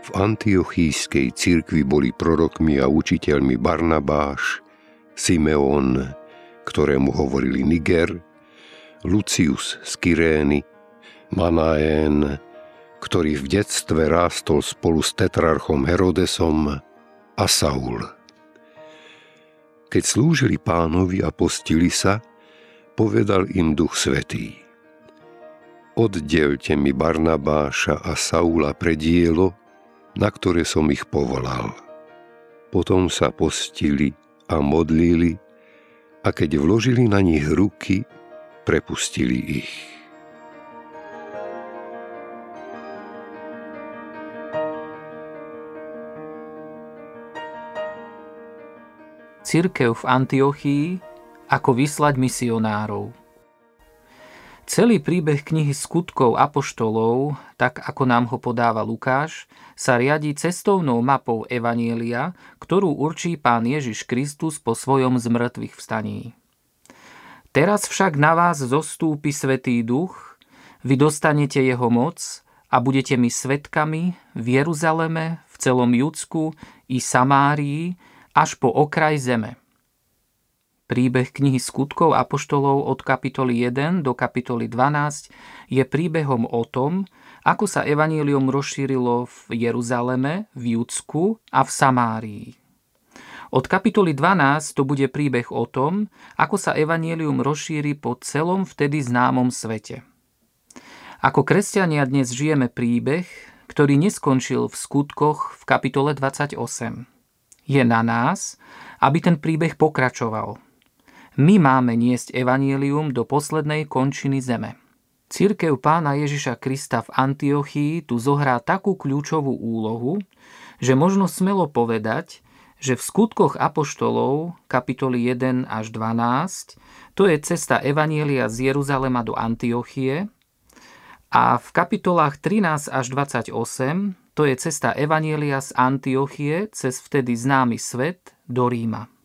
v antiochískej cirkvi boli prorokmi a učiteľmi Barnabáš, Simeon, ktorému hovorili Niger, Lucius z Kyrény, Manaén, ktorý v detstve rástol spolu s tetrarchom Herodesom a Saul. Keď slúžili pánovi a postili sa, povedal im Duch Svetý. Oddelte mi Barnabáša a Saula pre dielo, na ktoré som ich povolal. Potom sa postili a modlili a keď vložili na nich ruky, prepustili ich. Cirkev v Antiochii ako vyslať misionárov. Celý príbeh knihy skutkov apoštolov, tak ako nám ho podáva Lukáš, sa riadi cestovnou mapou Evanielia, ktorú určí pán Ježiš Kristus po svojom zmrtvých vstaní. Teraz však na vás zostúpi Svetý Duch, vy dostanete jeho moc a budete mi svetkami v Jeruzaleme, v celom Judsku i Samárii, až po okraj zeme. Príbeh knihy skutkov Apoštolov od kapitoly 1 do kapitoly 12 je príbehom o tom, ako sa evanílium rozšírilo v Jeruzaleme, v Judsku a v Samárii. Od kapitoly 12 to bude príbeh o tom, ako sa evanílium rozšíri po celom vtedy známom svete. Ako kresťania dnes žijeme príbeh, ktorý neskončil v skutkoch v kapitole 28. Je na nás, aby ten príbeh pokračoval – my máme niesť evanielium do poslednej končiny zeme. Církev pána Ježiša Krista v Antiochii tu zohrá takú kľúčovú úlohu, že možno smelo povedať, že v skutkoch apoštolov, kapitoly 1 až 12, to je cesta Evanielia z Jeruzalema do Antiochie, a v kapitolách 13 až 28 to je cesta Evanielia z Antiochie cez vtedy známy svet do Ríma.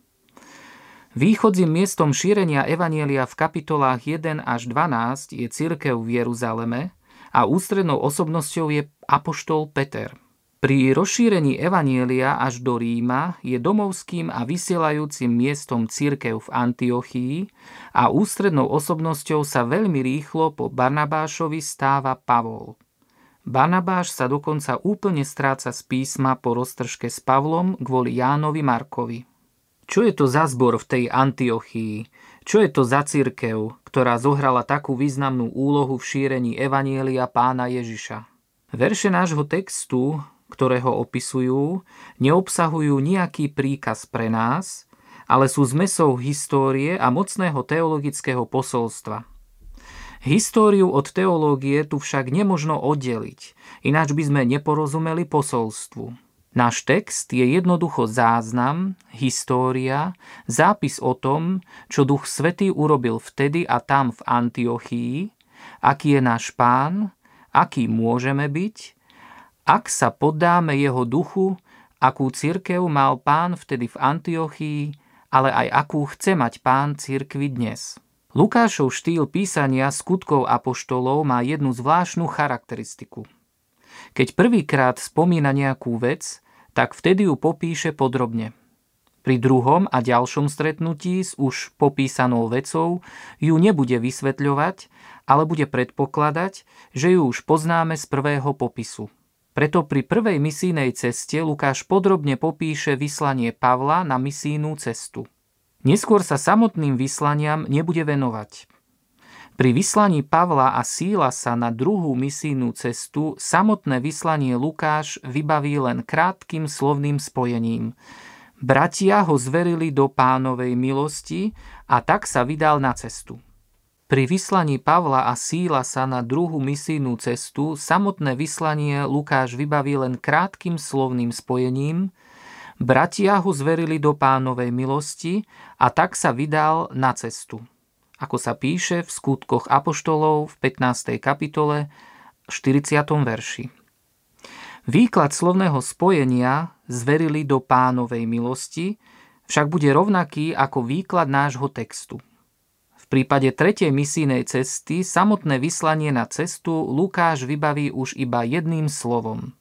Východzím miestom šírenia Evanielia v kapitolách 1 až 12 je církev v Jeruzaleme a ústrednou osobnosťou je apoštol Peter. Pri rozšírení Evanielia až do Ríma je domovským a vysielajúcim miestom církev v Antiochii a ústrednou osobnosťou sa veľmi rýchlo po Barnabášovi stáva Pavol. Barnabáš sa dokonca úplne stráca z písma po roztržke s Pavlom kvôli Jánovi Markovi. Čo je to za zbor v tej Antiochii? Čo je to za církev, ktorá zohrala takú významnú úlohu v šírení Evanielia pána Ježiša? Verše nášho textu, ktoré ho opisujú, neobsahujú nejaký príkaz pre nás, ale sú zmesou histórie a mocného teologického posolstva. Históriu od teológie tu však nemožno oddeliť, ináč by sme neporozumeli posolstvu. Náš text je jednoducho záznam, história, zápis o tom, čo Duch Svetý urobil vtedy a tam v Antiochii, aký je náš pán, aký môžeme byť, ak sa poddáme jeho duchu, akú církev mal pán vtedy v Antiochii, ale aj akú chce mať pán církvi dnes. Lukášov štýl písania skutkov apoštolov má jednu zvláštnu charakteristiku. Keď prvýkrát spomína nejakú vec, tak vtedy ju popíše podrobne. Pri druhom a ďalšom stretnutí s už popísanou vecou ju nebude vysvetľovať, ale bude predpokladať, že ju už poznáme z prvého popisu. Preto pri prvej misijnej ceste Lukáš podrobne popíše vyslanie Pavla na misijnú cestu. Neskôr sa samotným vyslaniam nebude venovať. Pri vyslaní Pavla a Síla sa na druhú misijnú cestu samotné vyslanie Lukáš vybaví len krátkým slovným spojením. Bratia ho zverili do pánovej milosti a tak sa vydal na cestu. Pri vyslaní Pavla a Síla sa na druhú misijnú cestu samotné vyslanie Lukáš vybaví len krátkým slovným spojením Bratia ho zverili do pánovej milosti a tak sa vydal na cestu ako sa píše v skutkoch Apoštolov v 15. kapitole 40. verši. Výklad slovného spojenia zverili do pánovej milosti však bude rovnaký ako výklad nášho textu. V prípade tretej misijnej cesty samotné vyslanie na cestu Lukáš vybaví už iba jedným slovom.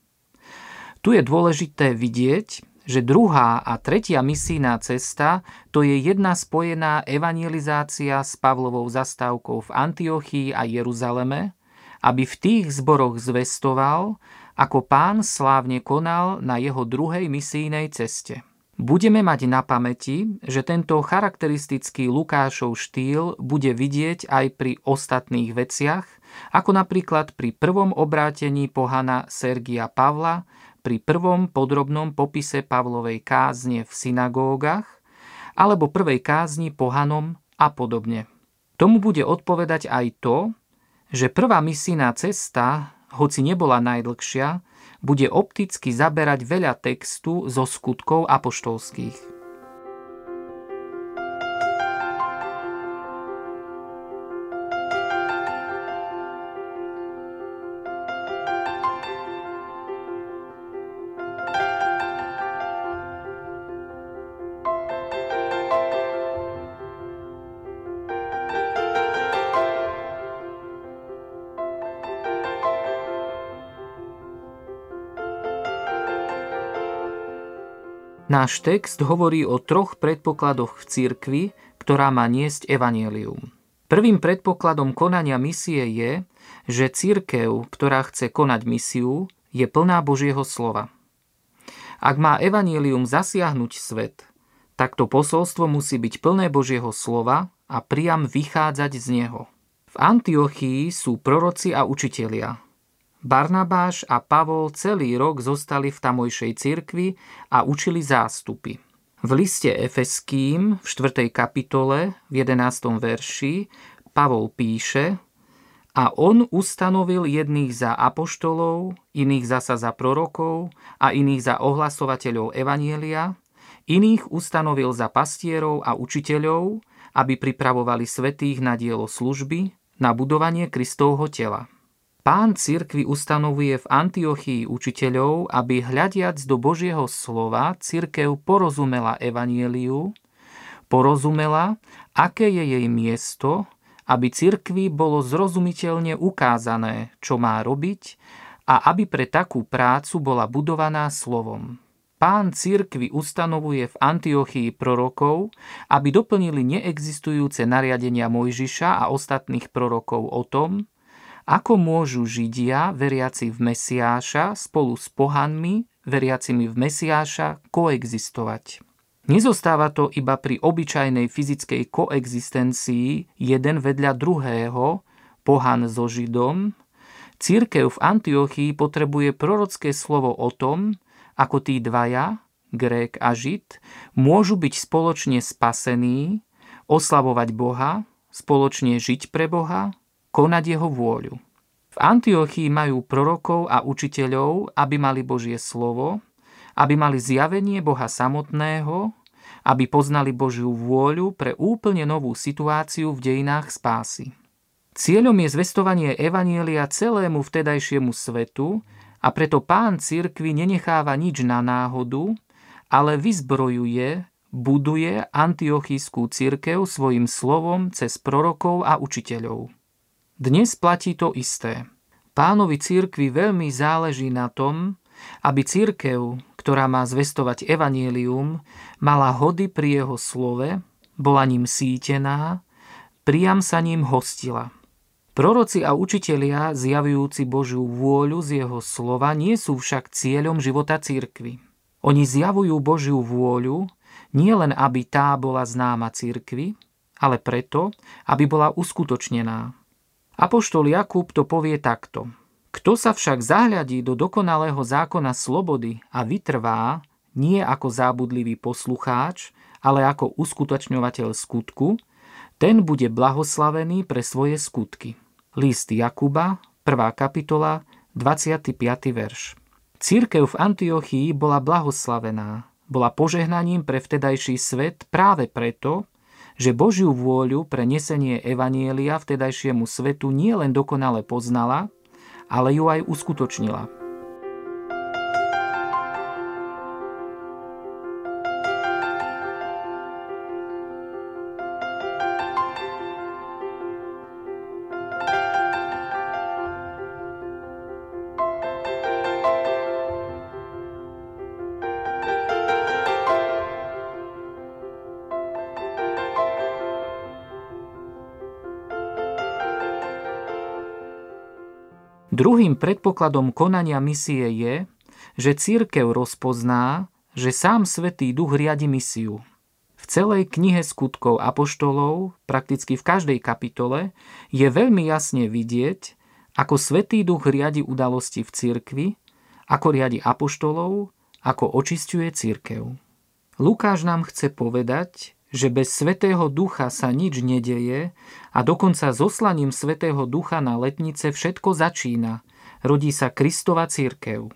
Tu je dôležité vidieť, že druhá a tretia misijná cesta to je jedna spojená evangelizácia s Pavlovou zastávkou v Antiochii a Jeruzaleme, aby v tých zboroch zvestoval, ako pán slávne konal na jeho druhej misijnej ceste. Budeme mať na pamäti, že tento charakteristický Lukášov štýl bude vidieť aj pri ostatných veciach, ako napríklad pri prvom obrátení pohana Sergia Pavla pri prvom podrobnom popise Pavlovej kázne v synagógach alebo prvej kázni pohanom a podobne. Tomu bude odpovedať aj to, že prvá misijná cesta, hoci nebola najdlhšia, bude opticky zaberať veľa textu zo skutkov apoštolských. Náš text hovorí o troch predpokladoch v cirkvi, ktorá má niesť evanielium. Prvým predpokladom konania misie je, že církev, ktorá chce konať misiu, je plná Božieho slova. Ak má evanielium zasiahnuť svet, tak to posolstvo musí byť plné Božieho slova a priam vychádzať z neho. V Antiochii sú proroci a učitelia, Barnabáš a Pavol celý rok zostali v tamojšej cirkvi a učili zástupy. V liste Efeským v 4. kapitole v 11. verši Pavol píše a on ustanovil jedných za apoštolov, iných zasa za prorokov a iných za ohlasovateľov Evanielia, iných ustanovil za pastierov a učiteľov, aby pripravovali svetých na dielo služby, na budovanie Kristovho tela. Pán cirkvi ustanovuje v Antiochii učiteľov, aby hľadiac do Božieho slova cirkev porozumela evanieliu, porozumela, aké je jej miesto, aby cirkvi bolo zrozumiteľne ukázané, čo má robiť a aby pre takú prácu bola budovaná slovom. Pán cirkvi ustanovuje v Antiochii prorokov, aby doplnili neexistujúce nariadenia Mojžiša a ostatných prorokov o tom, ako môžu Židia, veriaci v Mesiáša, spolu s pohanmi, veriacimi v Mesiáša, koexistovať? Nezostáva to iba pri obyčajnej fyzickej koexistencii jeden vedľa druhého, pohan so Židom. Církev v Antiochii potrebuje prorocké slovo o tom, ako tí dvaja, Grék a Žid, môžu byť spoločne spasení, oslavovať Boha, spoločne žiť pre Boha, konať Jeho vôľu. V Antiochii majú prorokov a učiteľov, aby mali Božie slovo, aby mali zjavenie Boha samotného, aby poznali Božiu vôľu pre úplne novú situáciu v dejinách spásy. Cieľom je zvestovanie Evanielia celému vtedajšiemu svetu a preto pán cirkvi nenecháva nič na náhodu, ale vyzbrojuje, buduje antiochijskú cirkev svojim slovom cez prorokov a učiteľov. Dnes platí to isté. Pánovi církvi veľmi záleží na tom, aby církev, ktorá má zvestovať evanielium, mala hody pri jeho slove, bola ním sítená, priam sa ním hostila. Proroci a učitelia, zjavujúci Božiu vôľu z jeho slova, nie sú však cieľom života církvy. Oni zjavujú Božiu vôľu, nie len aby tá bola známa církvy, ale preto, aby bola uskutočnená. Apoštol Jakub to povie takto. Kto sa však zahľadí do dokonalého zákona slobody a vytrvá, nie ako zábudlivý poslucháč, ale ako uskutočňovateľ skutku, ten bude blahoslavený pre svoje skutky. List Jakuba, 1. kapitola, 25. verš. Církev v Antiochii bola blahoslavená, bola požehnaním pre vtedajší svet práve preto, že Božiu vôľu pre nesenie Evanielia vtedajšiemu svetu nie len dokonale poznala, ale ju aj uskutočnila. Druhým predpokladom konania misie je, že církev rozpozná, že sám Svetý Duch riadi misiu. V celej knihe skutkov apoštolov, prakticky v každej kapitole, je veľmi jasne vidieť, ako Svetý Duch riadi udalosti v cirkvi, ako riadi apoštolov, ako očistuje církev. Lukáš nám chce povedať, že bez Svetého Ducha sa nič nedeje a dokonca zoslaním Svetého Ducha na letnice všetko začína. Rodí sa Kristova církev.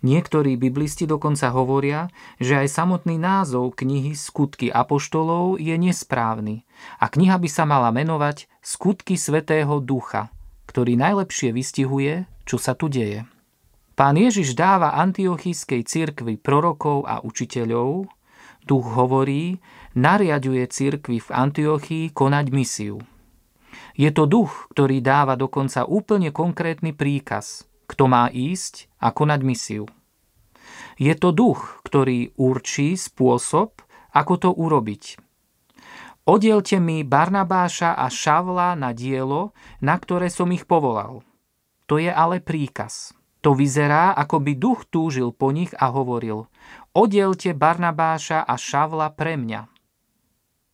Niektorí biblisti dokonca hovoria, že aj samotný názov knihy Skutky apoštolov je nesprávny a kniha by sa mala menovať Skutky Svetého Ducha, ktorý najlepšie vystihuje, čo sa tu deje. Pán Ježiš dáva antiochijskej cirkvi prorokov a učiteľov, duch hovorí, nariaduje cirkvi v Antiochii konať misiu. Je to duch, ktorý dáva dokonca úplne konkrétny príkaz, kto má ísť a konať misiu. Je to duch, ktorý určí spôsob, ako to urobiť. Odielte mi Barnabáša a Šavla na dielo, na ktoré som ich povolal. To je ale príkaz. To vyzerá, ako by duch túžil po nich a hovoril, odielte Barnabáša a Šavla pre mňa.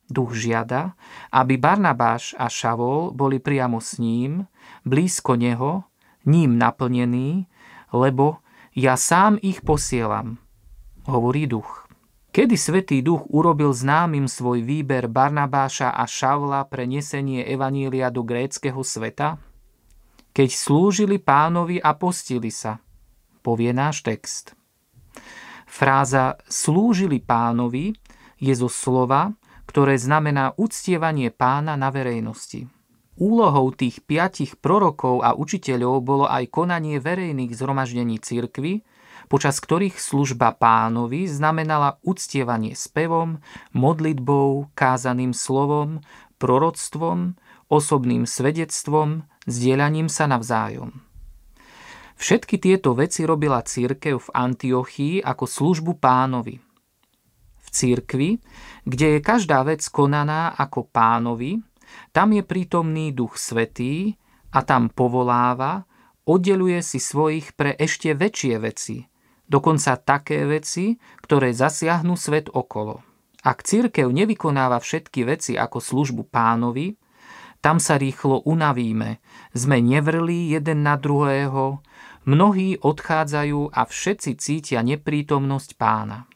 Duch žiada, aby Barnabáš a Šavol boli priamo s ním, blízko neho, ním naplnení, lebo ja sám ich posielam, hovorí duch. Kedy Svetý duch urobil známym svoj výber Barnabáša a Šavla pre nesenie Evanília do gréckého sveta? Keď slúžili pánovi a postili sa, povie náš text. Fráza slúžili pánovi je zo slova, ktoré znamená uctievanie pána na verejnosti. Úlohou tých piatich prorokov a učiteľov bolo aj konanie verejných zhromaždení cirkvy, počas ktorých služba pánovi znamenala uctievanie spevom, modlitbou, kázaným slovom, proroctvom, osobným svedectvom, zdieľaním sa navzájom. Všetky tieto veci robila církev v Antiochii ako službu pánovi. Církvi kde je každá vec konaná ako pánovi, tam je prítomný duch svetý a tam povoláva, oddeluje si svojich pre ešte väčšie veci, dokonca také veci, ktoré zasiahnu svet okolo. Ak církev nevykonáva všetky veci ako službu pánovi, tam sa rýchlo unavíme, sme nevrli jeden na druhého, mnohí odchádzajú a všetci cítia neprítomnosť pána.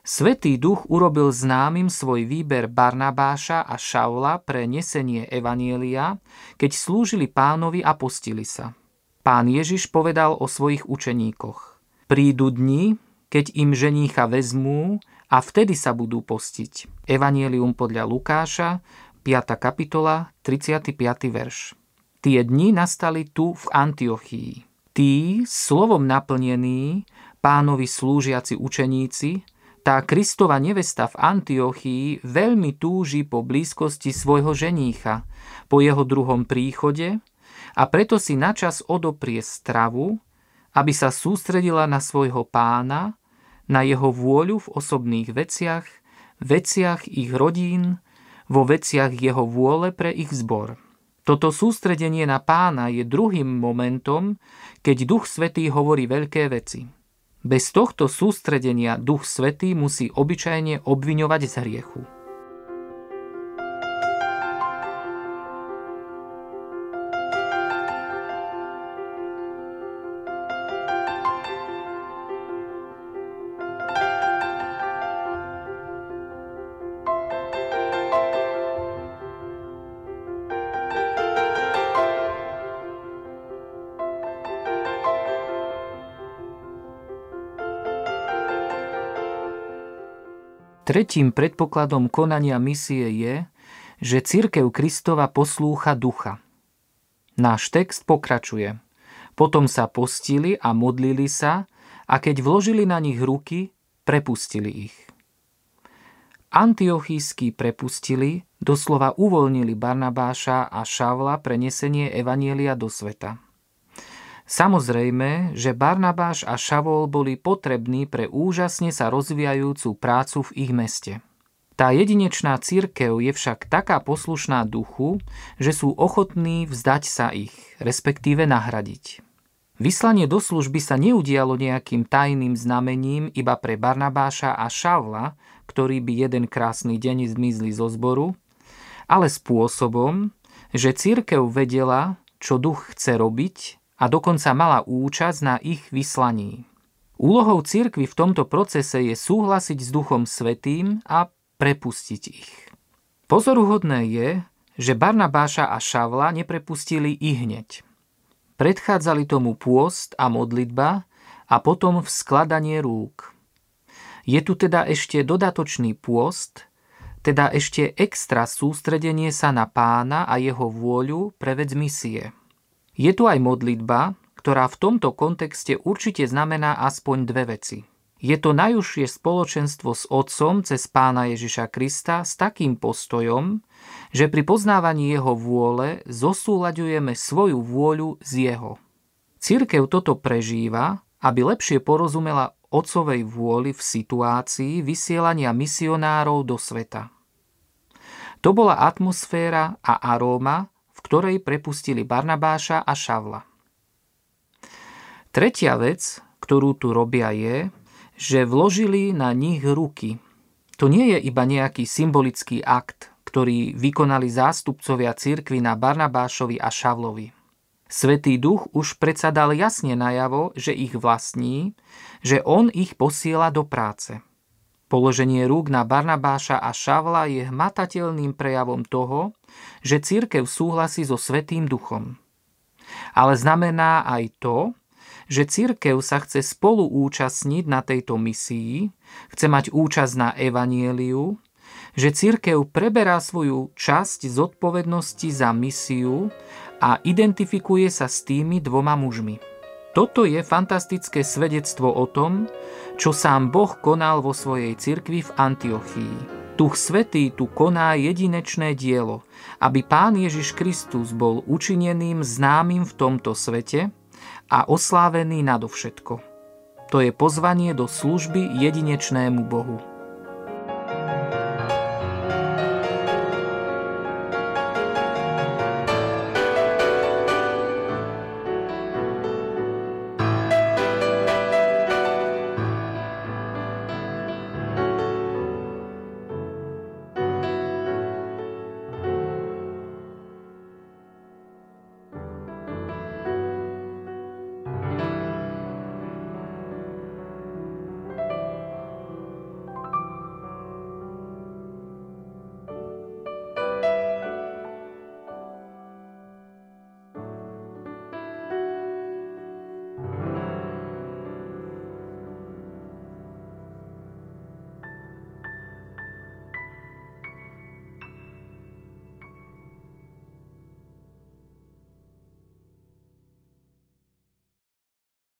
Svetý duch urobil známym svoj výber Barnabáša a Šaula pre nesenie Evanielia, keď slúžili pánovi a postili sa. Pán Ježiš povedal o svojich učeníkoch. Prídu dni, keď im ženícha vezmú a vtedy sa budú postiť. Evanielium podľa Lukáša, 5. kapitola, 35. verš. Tie dni nastali tu v Antiochii. Tí, slovom naplnení, pánovi slúžiaci učeníci, tá Kristova nevesta v Antiochii veľmi túži po blízkosti svojho ženícha, po jeho druhom príchode a preto si načas odoprie stravu, aby sa sústredila na svojho pána, na jeho vôľu v osobných veciach, veciach ich rodín, vo veciach jeho vôle pre ich zbor. Toto sústredenie na pána je druhým momentom, keď Duch Svetý hovorí veľké veci – bez tohto sústredenia Duch Svetý musí obyčajne obviňovať z hriechu. Tretím predpokladom konania misie je, že církev Kristova poslúcha ducha. Náš text pokračuje. Potom sa postili a modlili sa a keď vložili na nich ruky, prepustili ich. Antiochísky prepustili, doslova uvoľnili Barnabáša a Šavla pre nesenie Evanielia do sveta. Samozrejme, že Barnabáš a Šavol boli potrební pre úžasne sa rozvíjajúcu prácu v ich meste. Tá jedinečná církev je však taká poslušná duchu, že sú ochotní vzdať sa ich, respektíve nahradiť. Vyslanie do služby sa neudialo nejakým tajným znamením iba pre Barnabáša a Šavla, ktorí by jeden krásny deň zmizli zo zboru, ale spôsobom, že církev vedela, čo duch chce robiť a dokonca mala účasť na ich vyslaní. Úlohou cirkvy v tomto procese je súhlasiť s Duchom Svetým a prepustiť ich. Pozoruhodné je, že Barnabáša a Šavla neprepustili i hneď. Predchádzali tomu pôst a modlitba a potom vskladanie rúk. Je tu teda ešte dodatočný pôst, teda ešte extra sústredenie sa na pána a jeho vôľu pre vec misie – je tu aj modlitba, ktorá v tomto kontexte určite znamená aspoň dve veci. Je to najúžšie spoločenstvo s Otcom cez Pána Ježiša Krista s takým postojom, že pri poznávaní Jeho vôle zosúľaďujeme svoju vôľu z Jeho. Církev toto prežíva, aby lepšie porozumela Otcovej vôli v situácii vysielania misionárov do sveta. To bola atmosféra a aróma, ktorej prepustili Barnabáša a Šavla. Tretia vec, ktorú tu robia je, že vložili na nich ruky. To nie je iba nejaký symbolický akt, ktorý vykonali zástupcovia cirkvy na Barnabášovi a Šavlovi. Svetý duch už predsa dal jasne najavo, že ich vlastní, že on ich posiela do práce – Položenie rúk na Barnabáša a Šavla je hmatateľným prejavom toho, že církev súhlasí so Svetým duchom. Ale znamená aj to, že církev sa chce spolu účastniť na tejto misii, chce mať účasť na evanieliu, že církev preberá svoju časť zodpovednosti za misiu a identifikuje sa s tými dvoma mužmi. Toto je fantastické svedectvo o tom, čo sám Boh konal vo svojej cirkvi v Antiochii. Duch Svetý tu koná jedinečné dielo, aby Pán Ježiš Kristus bol učineným známym v tomto svete a oslávený nadovšetko. To je pozvanie do služby jedinečnému Bohu.